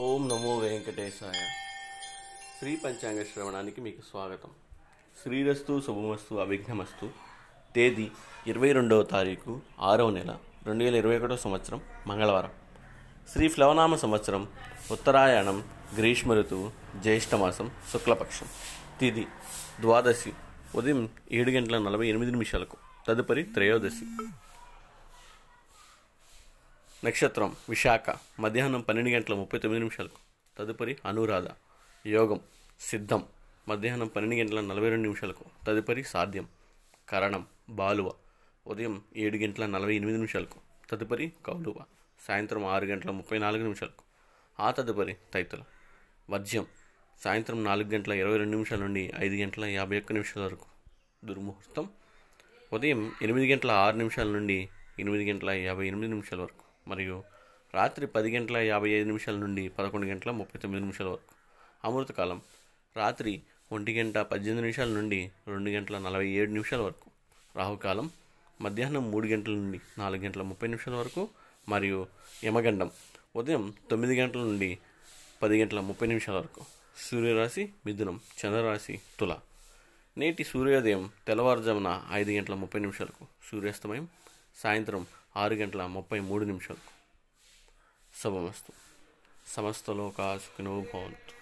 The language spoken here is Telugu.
ఓం నమో వెంకటేశాయ. శ్రీ పంచాంగ శ్రవణానికి మీకు స్వాగతం. శ్రీరస్తు శుభమస్తు అవిఘ్నమస్తు తేదీ ఇరవై రెండవ తారీఖు ఆరవ నెల రెండు వేల ఇరవై ఒకటో సంవత్సరం మంగళవారం. శ్రీ ఫ్లవనామ సంవత్సరం ఉత్తరాయణం గ్రీష్మ ఋతువు జ్యేష్ఠమాసం శుక్లపక్షం. తిది ద్వాదశి ఉదయం ఏడు గంటల నలభై ఎనిమిది నిమిషాలకు. తదుపరి త్రయోదశి. నక్షత్రం విశాఖ మధ్యాహ్నం పన్నెండు గంటల ముప్పై తొమ్మిది నిమిషాలకు. తదుపరి అనురాధ యోగం సిద్ధం మధ్యాహ్నం పన్నెండు గంటల నలభై రెండు నిమిషాలకు. తదుపరి సాధ్యం కరణం బాలువ ఉదయం ఏడు గంటల నలభై ఎనిమిది నిమిషాలకు. తదుపరి కౌలువ సాయంత్రం ఆరు గంటల ముప్పై నాలుగు నిమిషాలకు. ఆ తదుపరి తైతుల వజ్యం సాయంత్రం నాలుగు గంటల ఇరవై రెండు నిమిషాల నుండి ఐదు గంటల యాభై ఒక్క నిమిషాల వరకు. దుర్ముహూర్తం ఉదయం ఎనిమిది గంటల ఆరు నిమిషాల నుండి ఎనిమిది గంటల యాభై ఎనిమిది నిమిషాల వరకు. మరియు రాత్రి పది గంటల యాభై ఐదు నిమిషాల నుండి పదకొండు గంటల ముప్పై తొమ్మిది నిమిషాల వరకు. అమృతకాలం రాత్రి ఒంటి గంట పద్దెనిమిది నిమిషాల నుండి రెండు గంటల నలభై ఏడు నిమిషాల వరకు. రాహుకాలం మధ్యాహ్నం మూడు గంటల నుండి నాలుగు గంటల ముప్పై నిమిషాల వరకు మరియు యమగండం ఉదయం తొమ్మిది గంటల నుండి పది గంటల ముప్పై నిమిషాల వరకు. సూర్యరాశి మిథునం చంద్రరాశి తుల. నేటి సూర్యోదయం తెల్లవారుజామున ఐదు గంటల ముప్పై నిమిషాలకు. సూర్యాస్తమయం సాయంత్రం ఆరు గంటల ముప్పై మూడు నిమిషాలు శుభమస్తు. సమస్తలోకా సుఖినో భవంతు.